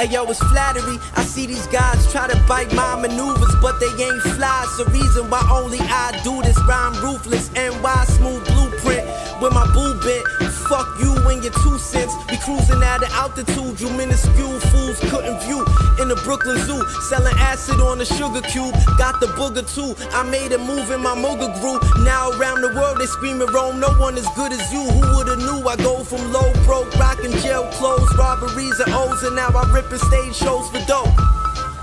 Hey yo, it's flattery. I see these guys try to bite my maneuvers, but they ain't fly. The reason why only I do this. Rhyme ruthless, NY smooth blueprint with my boo bit. Fuck you and your two cents. We cruising at an altitude you minuscule fools couldn't view. In the Brooklyn Zoo, selling acid on a sugar cube. Got the booger too. I made a move in my moga group. Now around the world they screaming Rome. No one as good as you. Who would've knew? I go from low broke, rocking jail clothes, robberies and O's, and now I ripping stage shows for dope.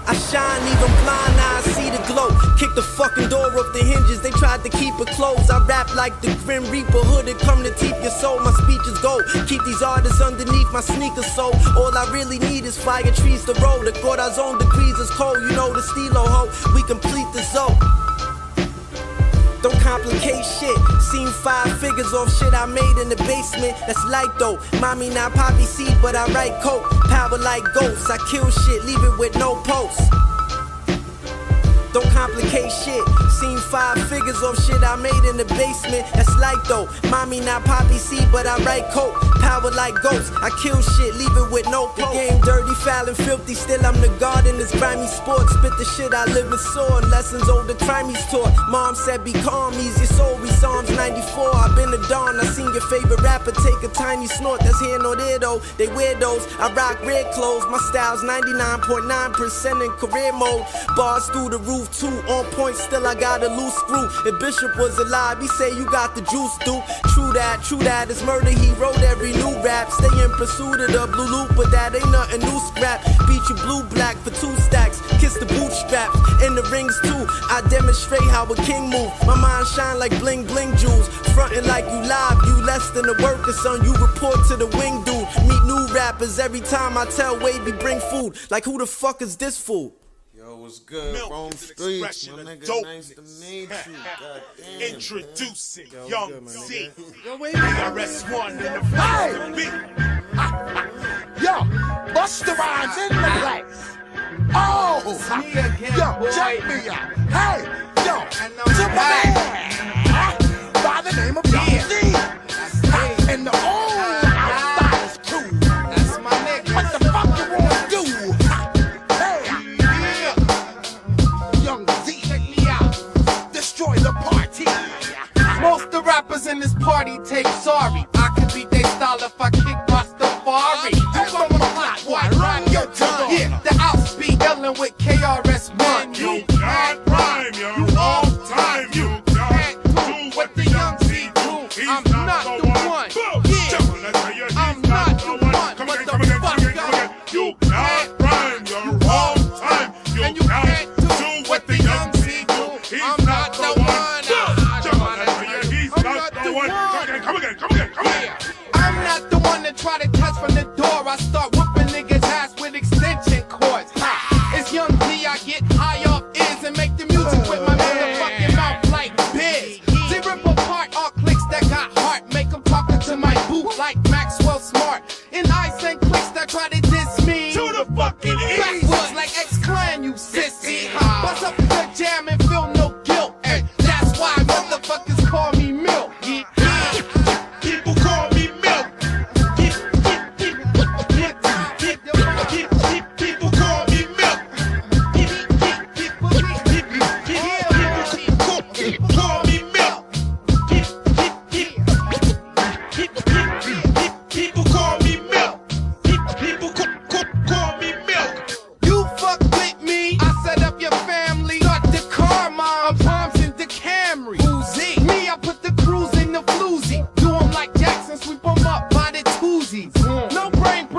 I shine even blind eyes see the glow. Kick the fucking door off the hinges. They tried to keep it closed. I rap like the Grim Reaper hooded, come to teeth your soul. My speech is gold. Keep these artists underneath my sneakers so all I really need is fire trees to roll. The zone degrees is cold. You know the stilo ho. We complete the zone. Don't complicate shit. Seen five figures off shit I made in the basement. That's light though. Mommy not poppy seed, but I write coke. Power like ghosts. I kill shit, leave it with no post. Don't complicate shit. Seen five figures off shit I made in the basement. That's light though. Mommy not poppy seed, but I write coke. Power like ghosts. I kill shit, leave it with no post. The game dirty, foul, and filthy. Still I'm the god in this grimy sport. Spit the shit I live and saw. Lessons older crimies taught. Mom said be calm, ease your soul. Psalms 94. I've been a dawn. I seen your favorite rapper take a tiny snort. That's here nor there though. They weirdos. I rock red clothes. My style's 99.9% in career mode. Bars through the roof too. On point, still I got a loose screw. If Bishop was alive, he say you got the juice, dude. True that, true that. It's murder. He wrote every new rap. Stay in pursuit of the blue loop, but that ain't nothing new scrap. Beat you blue black for two stacks. Kiss the bootstraps in the rings too. I demonstrate how a king move. My mind shine like bling bling jewels. Frontin' like you live, you less than a worker, son. You report to the wing dude. Meet new rappers every time I tell Wavy bring food. Like who the fuck is this fool? Yo, what's good? Milk Rome is an Streets, expression my of nigga. dopeness. Nice to meet you. God damn. Introducing Yo, Young good, my Z. Yo, wait, KRS-One in the Hey! place to be. Yo, Busta Rhymes in the place. Oh, yo, check me out. Hey, yo, to my man by the name of Young Zee. And the old Outsiders crew. That's my nigga. What the fuck you wanna do? Hey, Young Zee, Check me out. destroy the party. Most the rappers in this party take sorry. I could beat they style if I kick Rastafari. You from the block, why run your tongue? Yeah, the outs be yelling with KRS-One. You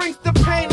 brings the pain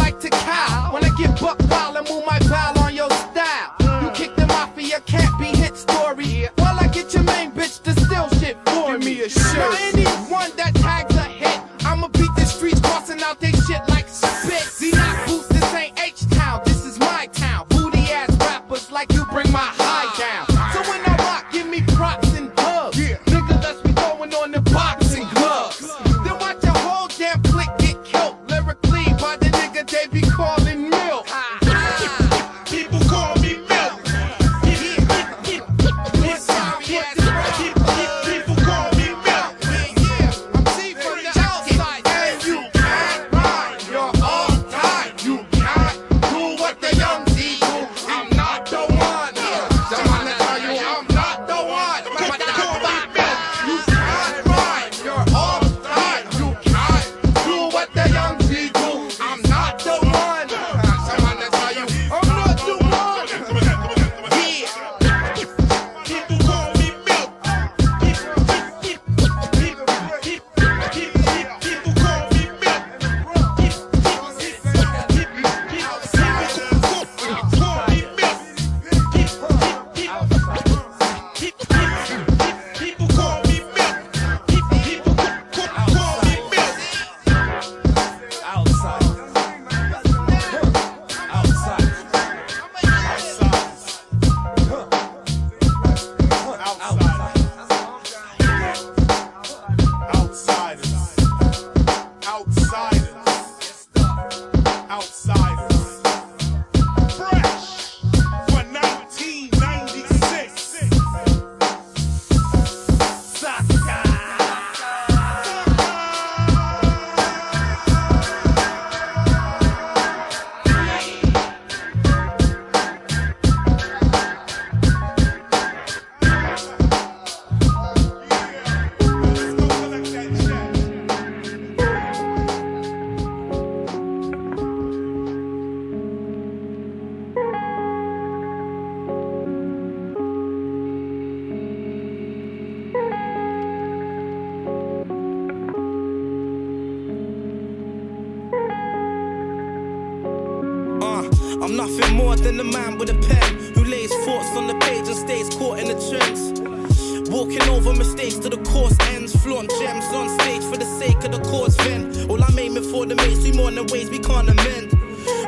ways we can't amend.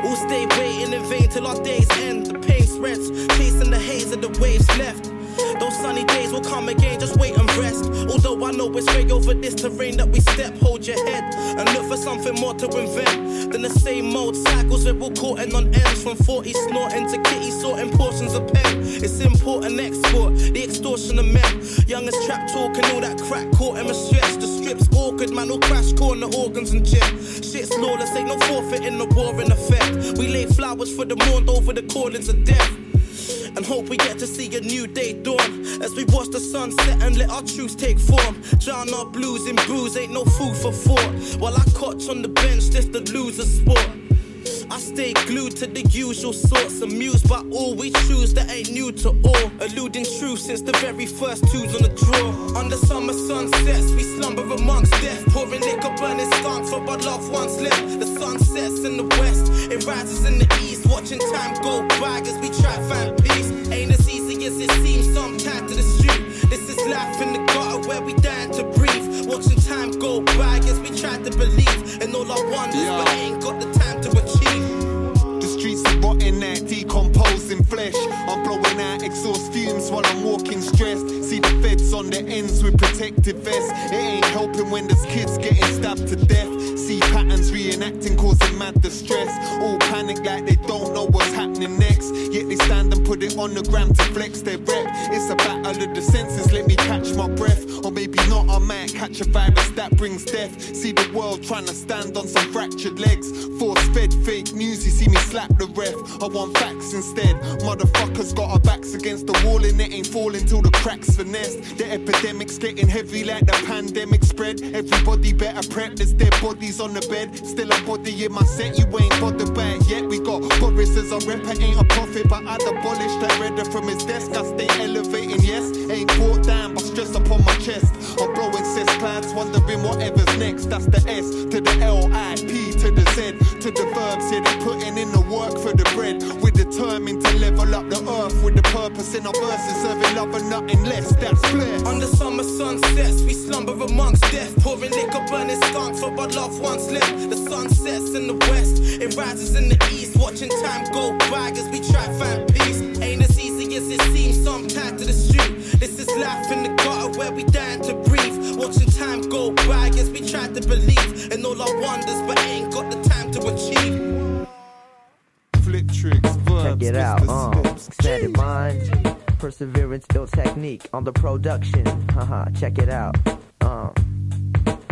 All stay waiting in vain till our days end. The pain spreads, chasing the haze of the waves left. Those sunny days will come again, just wait and rest. Although I know it's way over this terrain that we step, hold your head and look for something more to invent than the same old cycles that we're caught in on ends. From 40 snorting to kitty sorting portions of pen. It's important export, the extortion of men. Young as trap talking, all that crack caught in my stretch. The strips awkward, man, all crash corner organs and jet. Shit's lawless, ain't no forfeit in the war in effect. We lay flowers for the mourned over the callings of death and hope we get to see a new day dawn as we watch the sunset and let our truths take form. Drown our blues in booze, ain't no food for thought. While I cotch on the bench, just a loser sport. I stay glued to the usual sorts, amused by all we choose that ain't new to all. Eluding truth since the very first twos on the draw. Under summer sunsets, we slumber amongst death. Pouring liquor, burning skunk for our loved ones left. The sun sets in the west, it rises in the east. Watching time go by as we try to find peace. Ain't as easy as it seems sometimes to the street. This is life in the gutter where we dying to breathe. Watching time go by as we try to believe in all our wonders, Yeah. but ain't got the time to rotting out, decomposing flesh. I'm blowing out exhaust fumes while I'm walking stressed. See the feds on the ends with protective vests. It ain't helping when there's kids getting stabbed to death. See patterns reenacting, causing mad distress. All panic like they don't know what's happening next. Yet they stand and put it on the gram to flex their rep. It's a battle of the senses, let me catch my breath. Or maybe not, I might catch a virus that brings death. See the world trying to stand on some fractured legs. Force fed fake news, you see me slap the ref. I want facts instead. Motherfuckers got our backs against the wall and it ain't falling till the cracks finesse. Epidemic's getting heavy like the pandemic spread. Everybody better prep, there's dead bodies on the bed. Still a body in my set, you ain't bothered by it yet. We got Boris as a I ain't a prophet, but I'd abolish that redder from his desk. I stay elevating, yes. Ain't brought down, stress upon my chest. I'm blowing cess clouds, wondering whatever's next. That's the S to the L I P to the Z to the Verbz. Yeah, they're putting in the work for the bread. We're determined to level up the earth with the purpose in our verses, serving love and nothing less. That's blessed. Under summer sunsets, we slumber amongst death. Pouring liquor, burning skunk for our loved ones left. The sun sets in the west, it rises in the east. Watching time go by as we try to find peace. Ain't as easy as it seems sometimes to the street. This is life in the gutter where we dying to breathe. Watching time go by as we try to believe in all our wonders, but ain't got the time to achieve. Flip tricks, Verbz, Check it out. Mr. Um, Steps. expanded mind, perseverance, ill technique on the production. Haha, check it out. Um,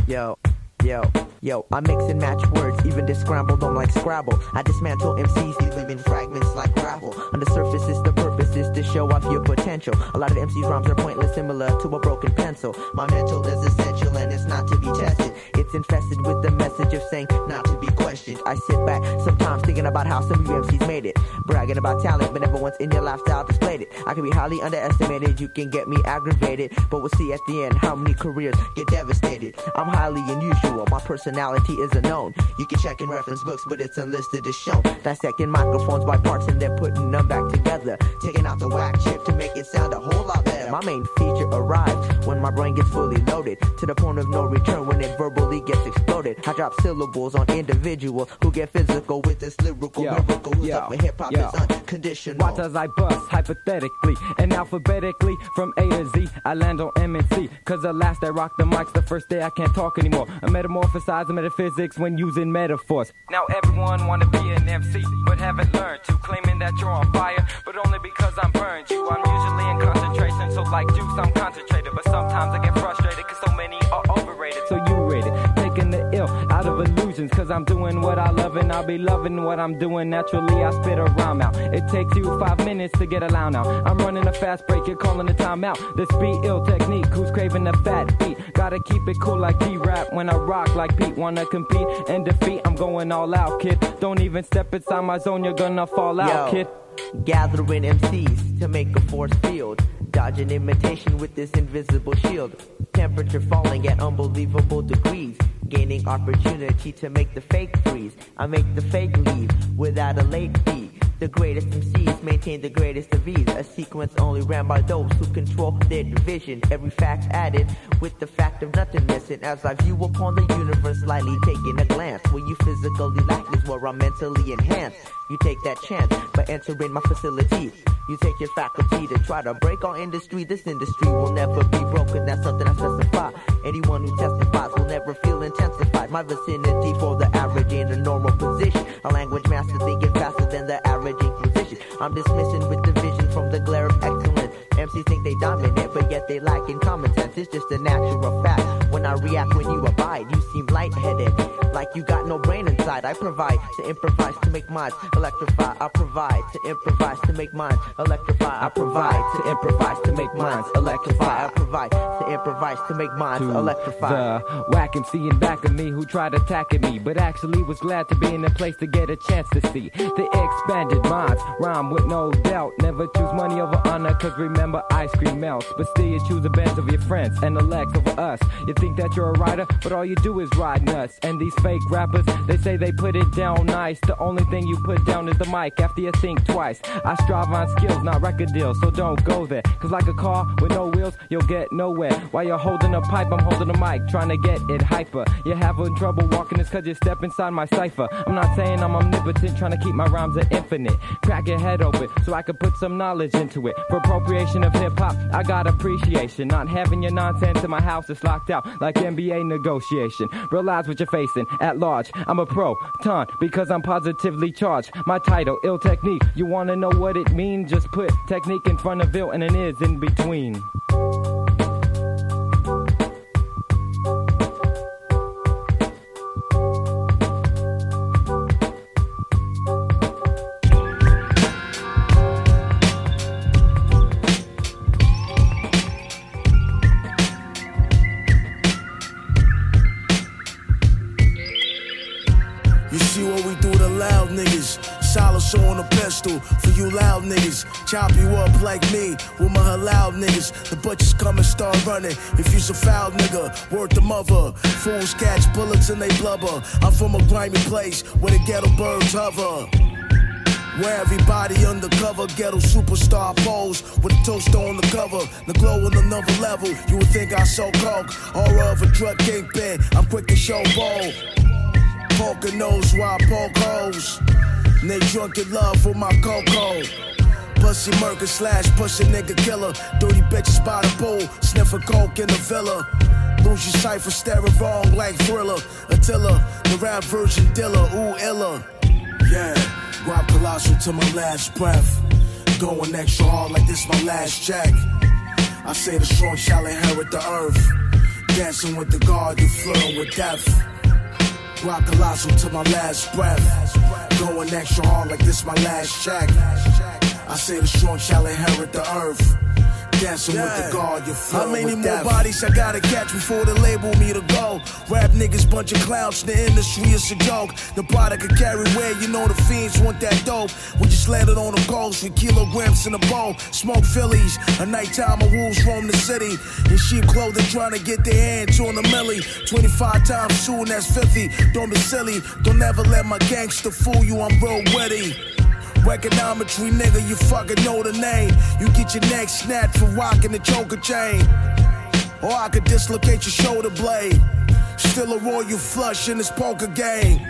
yo, yo, yo. I mix and match words, even this scrambled on like Scrabble. I dismantle MCs, them in fragments like gravel. On the surface, is the purpose is to show off your potential. A lot of MCs' rhymes are pointless, similar to a broken pencil. My mental is essential and it's not to be tested. Infested with the message of saying not to be questioned. I sit back sometimes thinking about how some of you MCs made it. Bragging about talent, but never once in your lifestyle displayed it. I can be highly underestimated, you can get me aggravated. But we'll see at the end how many careers get devastated. I'm highly unusual, my personality is unknown. You can check in reference books, but it's unlisted as shown. Dissecting microphones by parts and then putting them back together. Taking out the whack chip to make it sound a whole lot better. My main feature arrives when my brain gets fully loaded. To the point of no return when it verbally gets exploded. I drop syllables on individuals who get physical with this lyrical Yo, miracle. Who's yo, up with hip hop yo. is unconditional. Watch as I bust hypothetically and alphabetically from A to Z. I land on M and C. Cause the last I rock the mics, the first day I can't talk anymore. I metamorphosize the metaphysics when using metaphors. Now everyone wanna be an MC, but haven't learned to claiming that you're on fire, but only because I'm burned you. I'm usually in concentration, so like juice, I'm concentrated. But sometimes I get frustrated illusions. Cause I'm doing what I love and I'll be loving what I'm doing. Naturally, I spit a rhyme out. It takes you five minutes to get a line out. I'm running a fast break, you're calling a timeout. This beat ill technique, who's craving a fat beat? Gotta keep it cool like P-Rap when I rock like Pete. Wanna compete and defeat, I'm going all out, kid. Don't even step inside my zone, you're gonna fall out, Yo, kid. Gathering MCs to make a force field. Dodging imitation with this invisible shield. Temperature falling at unbelievable degrees. Gaining opportunity to make the fake freeze. I make the fake leave without a late fee. The greatest MCs maintain the greatest of ease. A sequence only ran by those who control their division. Every fact added with the fact of nothing missing. As I view upon the universe, slightly taking a glance. Where you physically lack is where I'm mentally enhanced. You take that chance by entering my facility. You take your faculty to try to break our industry. This industry will never be broken. That's something I specify. Anyone who testifies will never feel intensified. My vicinity for the average in a normal position. A language master thinking faster than the average I'm dismissing with division from the glare of excellence. MCs think they dominate, but yet they lack in common sense. It's just a natural fact. When I react, when you abide, you seem lightheaded. Like you got no brain inside. I provide to improvise to make minds electrify. I provide to improvise to make minds electrify. I provide to improvise to make minds electrify. I provide to improvise to make minds electrify. The whack MC in back of me who tried attacking me, but actually was glad to be in a place to get a chance to see the expanded minds. Rhyme with no doubt. Never choose money over honor, cause remember ice cream melts. But still you choose the best of your friends and the legs over us. You think that you're a writer, but all you do is ride nuts. And these fake rappers, they say they put it down nice. The only thing you put down is the mic after you think twice. I strive on skills, not record deals, so don't go there. Cause like a car with no wheels, you'll get nowhere. While you're holding a pipe, I'm holding a mic, trying to get it hyper. You're having trouble walking this cause you step inside my cipher. I'm not saying I'm omnipotent, trying to keep my rhymes at infinite. Crack your head open so I can put some knowledge into it. For appropriation of hip hop, I got appreciation. Not having your nonsense in my house is locked out like NBA negotiation. Realize what you're facing at large. I'm a pro, ton, because I'm positively charged. My title, ill technique. You wanna know what it means? Just put technique in front of ill and an is in between. Chop you up like me with my halal niggas. The butchers come and start running. If you's a foul nigga, word the mother. Fools catch bullets and they blubber. I'm from a grimy place where the ghetto birds hover. Where everybody undercover, ghetto superstar pose with a toaster on the cover, the glow on another level. You would think I so coke, aura of a drug kingpin. I'm quick to show bold. Poker nose while I poke holes. And they drunk in love with my cocoa. Pussy murder slash push a nigga killer. Dirty bitches by the pool, sniffing coke in the villa. Lose your sight for staring wrong like thriller. Attila, the rap version dealer, ooh illa. Yeah, rock colossal to my last breath. Going extra hard like this my last check. I say the strong shall inherit the earth. Dancing with the guard, you flirting with death. Rock colossal to my last breath. Going extra hard like this my last check. I say the strong shall inherit the earth. Dancing with the guard, you're How many more bodies I gotta catch before they label me to go? Rap niggas, bunch of clowns, the industry is a joke. The product could carry where you know the fiends want that dope. We just landed on the coast with kilograms in a bowl. Smoke Phillies, a nighttime of wolves roam the city. In sheep clothing, trying to get their hands on the millie. 25 times soon, that's 50. Don't be silly, don't ever let my gangster fool you, I'm real witty. Econometry, nigga, you fucking know the name. You get your neck snapped for rocking the choker chain. Or I could dislocate your shoulder blade. Still a royal flush in this poker game.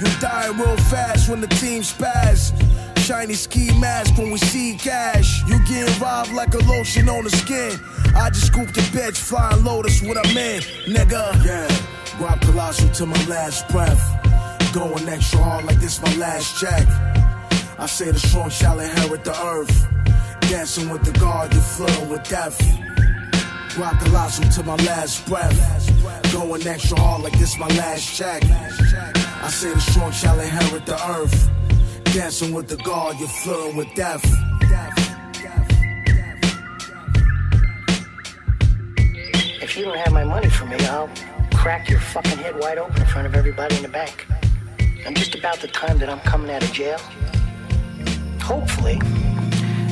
You dying real fast when the team spaz. Shiny ski mask when we see cash. You getting robbed like a lotion on the skin. I just scooped the bitch, flying lotus what I'm in, nigga. Yeah, rock colossal to my last breath. Going extra hard like this my last check. I say the strong shall inherit the earth. Dancing with the guard, you're flirting with death. Rock colossal to my last breath. Going extra hard like this my last check. I say the strong shall inherit the earth. Dancing with the guard, you're flirting with death. If you don't have my money for me, I'll crack your fucking head wide open in front of everybody in the bank. And just about the time that I'm coming out of jail, hopefully,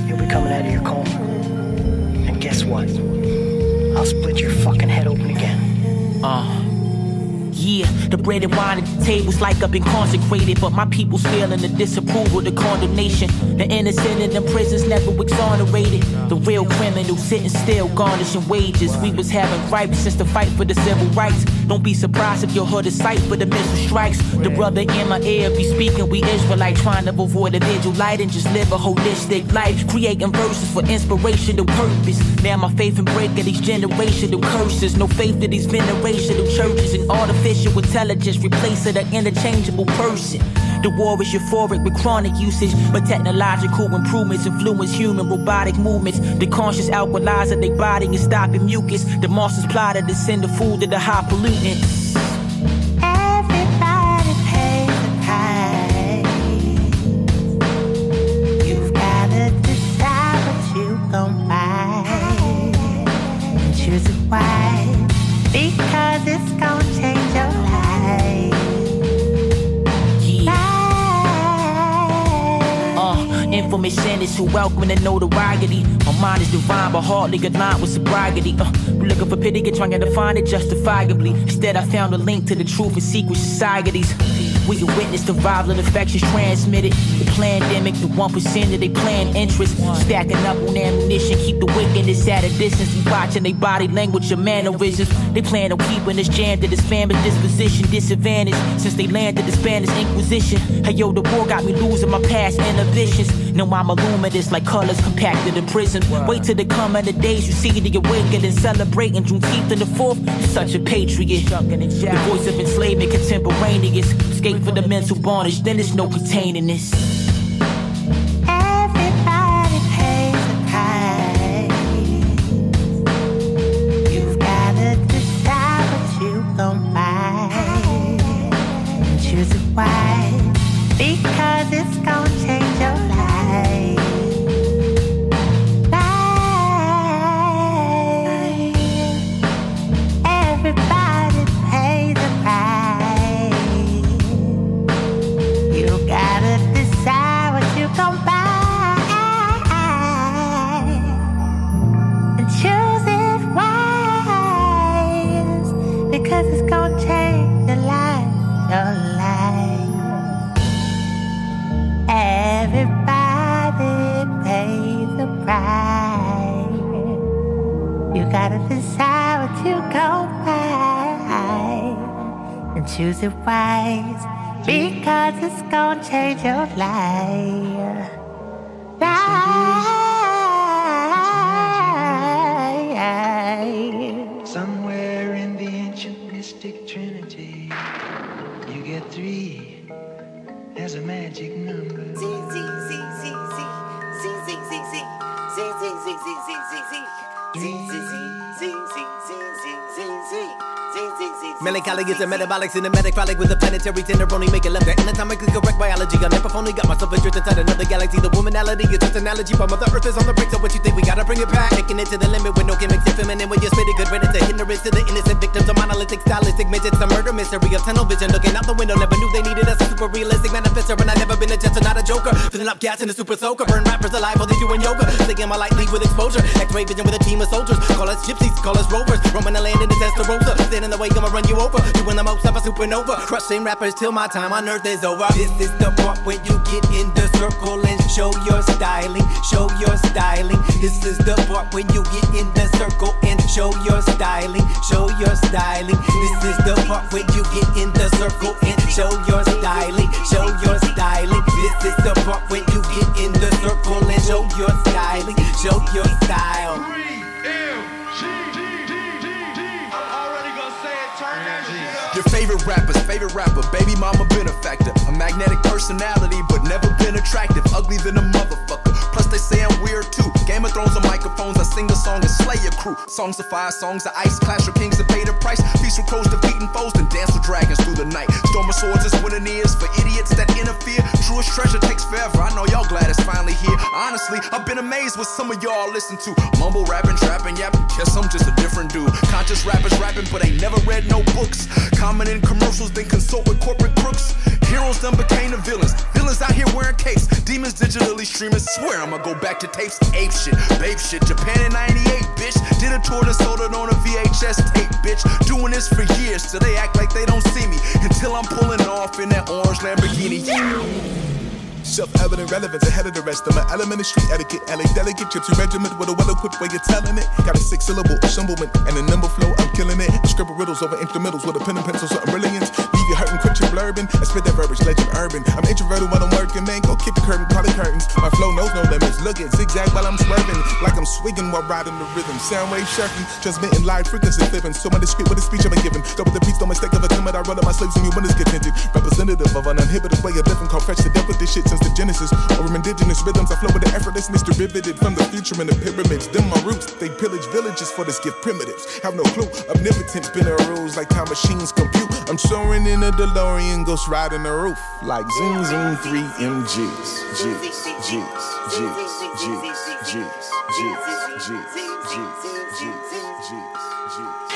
you'll be coming out of your coma. And guess what? I'll split your fucking head open again. Uh, Yeah, the bread and wine at the tables like I've been consecrated, but my people's feeling the disapproval, the condemnation. The innocent in the prisons never exonerated. The real criminals sitting still, garnishing wages. We was having gripes since the fight for the civil rights. Don't be surprised if you heard a sight for the missile strikes. The brother in my ear be speaking, we Israelite trying to avoid a vigil light and just live a holistic life. Creating verses for inspirational purpose. Now my faith in breaking these generational curses. No faith in these venerational churches and artificial intelligence replacing an interchangeable person. The war is euphoric with chronic usage, but technological improvements influence human robotic movements. The conscious alkalizer they body and stopping mucus. The monsters plotted to send the food to the high pollutants. Uh, infamous sentence who welcome the notoriety. My mind is divine, but hardly aligned with sobriety. Uh, we're looking for pity and trying to find it justifiably. Instead, I found a link to the truth in secret societies. We can witness the violent infections transmitted. The pandemic, the 1% of they plan interest. Stacking up on ammunition, keep the wickedness at a distance. We watching they body language and mannerisms. They plan on keeping us jammed to this family disposition, disadvantage. Since they landed the Spanish Inquisition. Hey yo, the war got me losing my past inhibitions. Know I'm illuminous like colors compacted in prison. Wait till the coming of the days you see the awakening, celebrating Juneteenth and the fourth. Such a patriot. The voice of enslavement contemporaneous. Escape from the mental bondage, then there's no containing this. Everybody pays price. You've gotta decide what you gon' buy. Choose it wise. Because it's choose it wise because it's gonna change your life. Life. Somewhere in the ancient mystic trinity, you get three as a magic number. Melancholy is a metabolic cinematic product with a planetary tenderoni making love the anatomically correct biology. I never only got myself adrift inside another galaxy. The womanality is just an analogy, but Mother Earth is on the brink. So what you think we gotta bring it back? Taking it to the limit with no gimmicks. If feminine when you spit it, good riddance to hindrance to the innocent victims of monolithic stylistic midgets. The murder mystery of tunnel vision, looking out the window. Never knew they needed us. A super realistic manifester, and I never been a jester, not a joker. Filling up gas in a super soaker, burn rappers alive while they doing yoga. Singing my light lead with exposure. X-ray vision with a team of soldiers. Call us gypsies, call us rovers. Roaming the land in the Testarossa. Stand in the way, I'ma run you over. Doing the most of a supernova. Crushing rappers till my time on earth is over. This is the part when you get in the circle and show your styling. Show your styling. This is the part when you get in the circle and show your styling. Show your styling. This is the part when you get in the circle and show your styling. Show your styling. This is the part when you get in the circle and show your styling. Show your style. Favorite rapper's favorite rapper, baby mama benefactor. A magnetic personality, but never been attractive. Ugly than a motherfucker. They say I'm weird too. Game of Thrones on microphones, I sing a song and slay your crew. Songs of fire, songs of ice, clash of kings that pay the price. Feast with crows defeating foes, then dance with dragons through the night. Storm of swords is winning ears for idiots that interfere. Truest treasure takes forever. I know y'all glad it's finally here. Honestly, I've been amazed what some of y'all listen to. Mumble rapping, trapping, yapping. Guess I'm just a different dude. Conscious rappers rapping, but ain't never read no books. Common in commercials, then consult with corporate crooks. Heroes done became the villains. Villains out here wearing capes. Demons digitally streaming. Swear I'm a Go back to tapes, ape shit, babe shit. Japan in 98, bitch. Did a tour and sold it on a VHS tape, bitch. Doing this for years, so they act like they don't see me. Until I'm pulling off in that orange Lamborghini. Yeah. Self-evident relevance ahead of the rest. I'm an element street etiquette. LA delegate, gypsy regiment with a well-equipped way of telling it. Got a six-syllable assemblement and a number flow. I'm killing it. Scribble riddles over instrumentals with a pen and pencil, something brilliance. Your blurbing. I spit that verbiage, legend urban. I'm introverted when I'm working, man. Go kick the curtain, call the curtains. My flow knows no limits. Look at zigzag while I'm swerving, like I'm swigging while riding the rhythm. Sound wave surfing, transmitting live frequency flipping. So I'm discreet with the speech I've been given. Double the beats, don't mistake of a timid. I roll up my sleeves and you winners get tinted. Representative of an uninhibited way of living, called fresh to death with this shit since the Genesis. Or indigenous rhythms, I flow with the effortlessness derivative from the future and the pyramids. Them my roots, they pillage villages for this gift primitives. Have no clue, omnipotence been rules like time machines compute. I'm soaring in a DeLorean, ghost riding the roof like zoom zoom 3 MGs. G's, G's, G's, G's, G's, G's, G's, G's, G's, G's.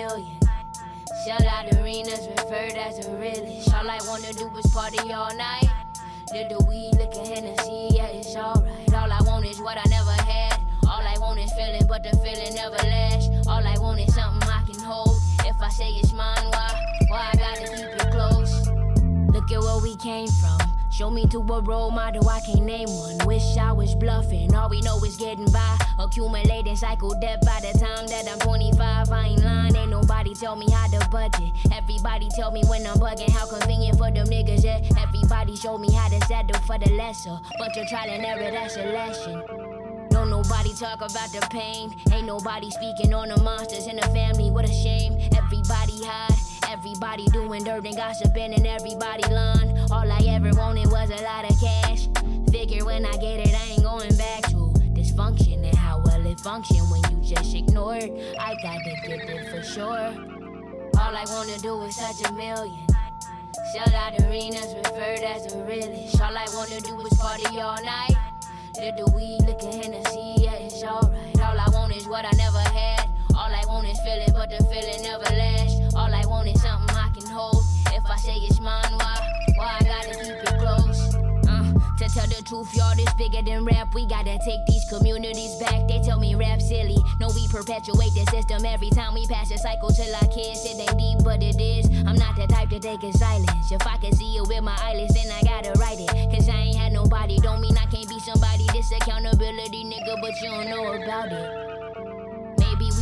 Million. Shell out arenas referred as a realist. All I wanna do is party all night. Little weed, a Hennessy, yeah, it's alright. All I want is what I never had. All I want is feeling, but the feeling never lasts. All I want is something I can hold. If I say it's mine, why? Why I gotta keep it close? Look at where we came from. Show me to a role model, I can't name one. Wish I was bluffing. All we know is getting by. Accumulating cycle debt by the time that I'm 25. I ain't lying, ain't nobody tell me how to budget. Everybody tell me when I'm bugging, how convenient for them niggas, yeah. Everybody show me how to settle for the lesser. Bunch of trial and error, that's a lesson. Don't nobody talk about the pain. Ain't nobody speaking on the monsters in the family. What a shame. Everybody hide. Everybody doing dirt and gossiping and everybody lying. All I ever wanted was a lot of cash. Figure when I get it, I ain't going back to dysfunction and how well it function when you just ignore it. I gotta get it for sure. All I wanna do is touch a million. Sell out arenas, referred as a realist. All I wanna do is party all night. Let the weed, look at Hennessy, yeah, it's alright. All I want is what I never had. I is feeling, but the feeling never lasts. All I want is something I can hold. If I say it's mine, why? Why I gotta keep it close? Uh, to tell the truth, y'all, this bigger than rap. We gotta take these communities back. They tell me rap silly. No, we perpetuate the system every time we pass a cycle till our kids. It ain't deep, but it is. I'm not the type to take in silence. If I can see it with my eyelids, then I gotta write it. Cause I ain't had nobody. Don't mean I can't be somebody. This accountability, nigga, but you don't know about it.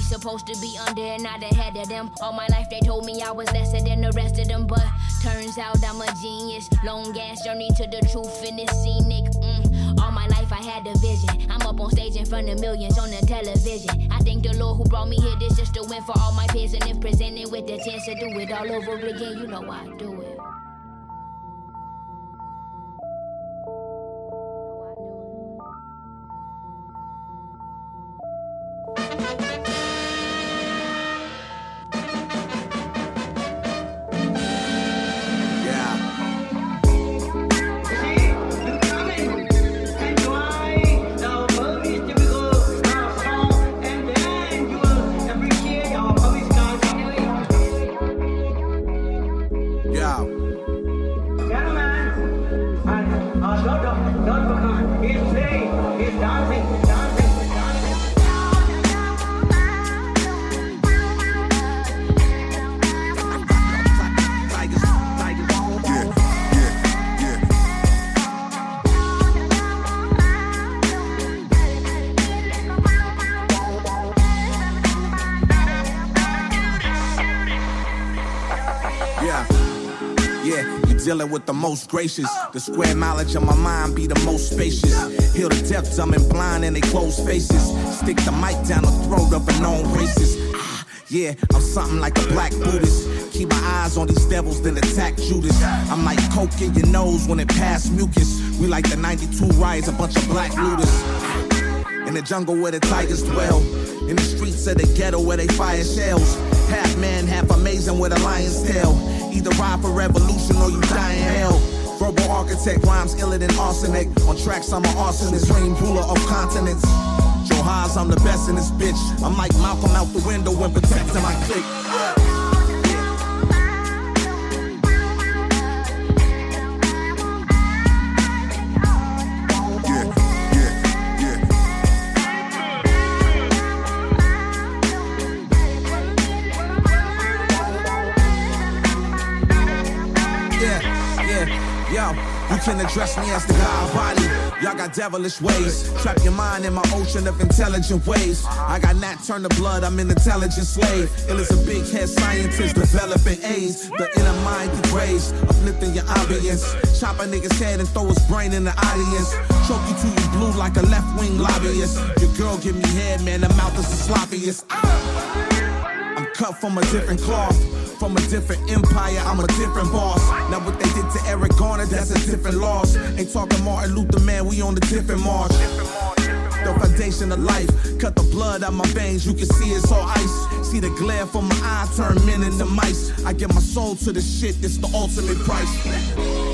Supposed to be under and not ahead of them. All my life they told me I was lesser than the rest of them, but turns out I'm a genius. Long ass journey to the truth in this scenic. Mm. All my life I had a vision. I'm up on stage in front of millions on the television. I thank the Lord who brought me here. This just a win for all my peers, and if presented with the chance to do it all over again, you know I do it. Dealing with the most gracious. The square mileage of my mind be the most spacious. Heal the deaf, dumb, and blind and they closed faces. Stick the mic down the throat of a known racist. Ah, yeah, I'm something like a black Buddhist. Keep my eyes on these devils, then attack Judas. I'm like coke in your nose when it pass mucus. We like the 92 riots, a bunch of black looters. In the jungle where the tigers dwell. In the streets of the ghetto where they fire shells. Half man, half amazing with a lion's tail. Either ride for revolution or you die in hell. Verbal architect rhymes iller than arsenic. On tracks, I'm an arsonist, dream ruler of continents. Johaz, I'm the best in this bitch. I'm like Malcolm out the window when protecting my clique. You can address me as the God body. Y'all got devilish ways. Trap your mind in my ocean of intelligent ways. I got Nat turn the blood, I'm an intelligent slave. Ill is a big head scientist developing AIDS. The inner mind degrades, uplifting your ambience. Chop a nigga's head and throw his brain in the audience. Choke you till you blue like a left wing lobbyist. Your girl give me head, man, the mouth is the sloppiest. I'm cut from a different cloth. From a different empire, I'm a different boss. Now what they did to Eric Garner, that's a different loss. Ain't talking Martin Luther, man, we on the different march. The foundation of life, cut the blood out my veins, you can see it's all ice. See the glare from my eye, turn men into mice. I give my soul to the shit, it's the ultimate price.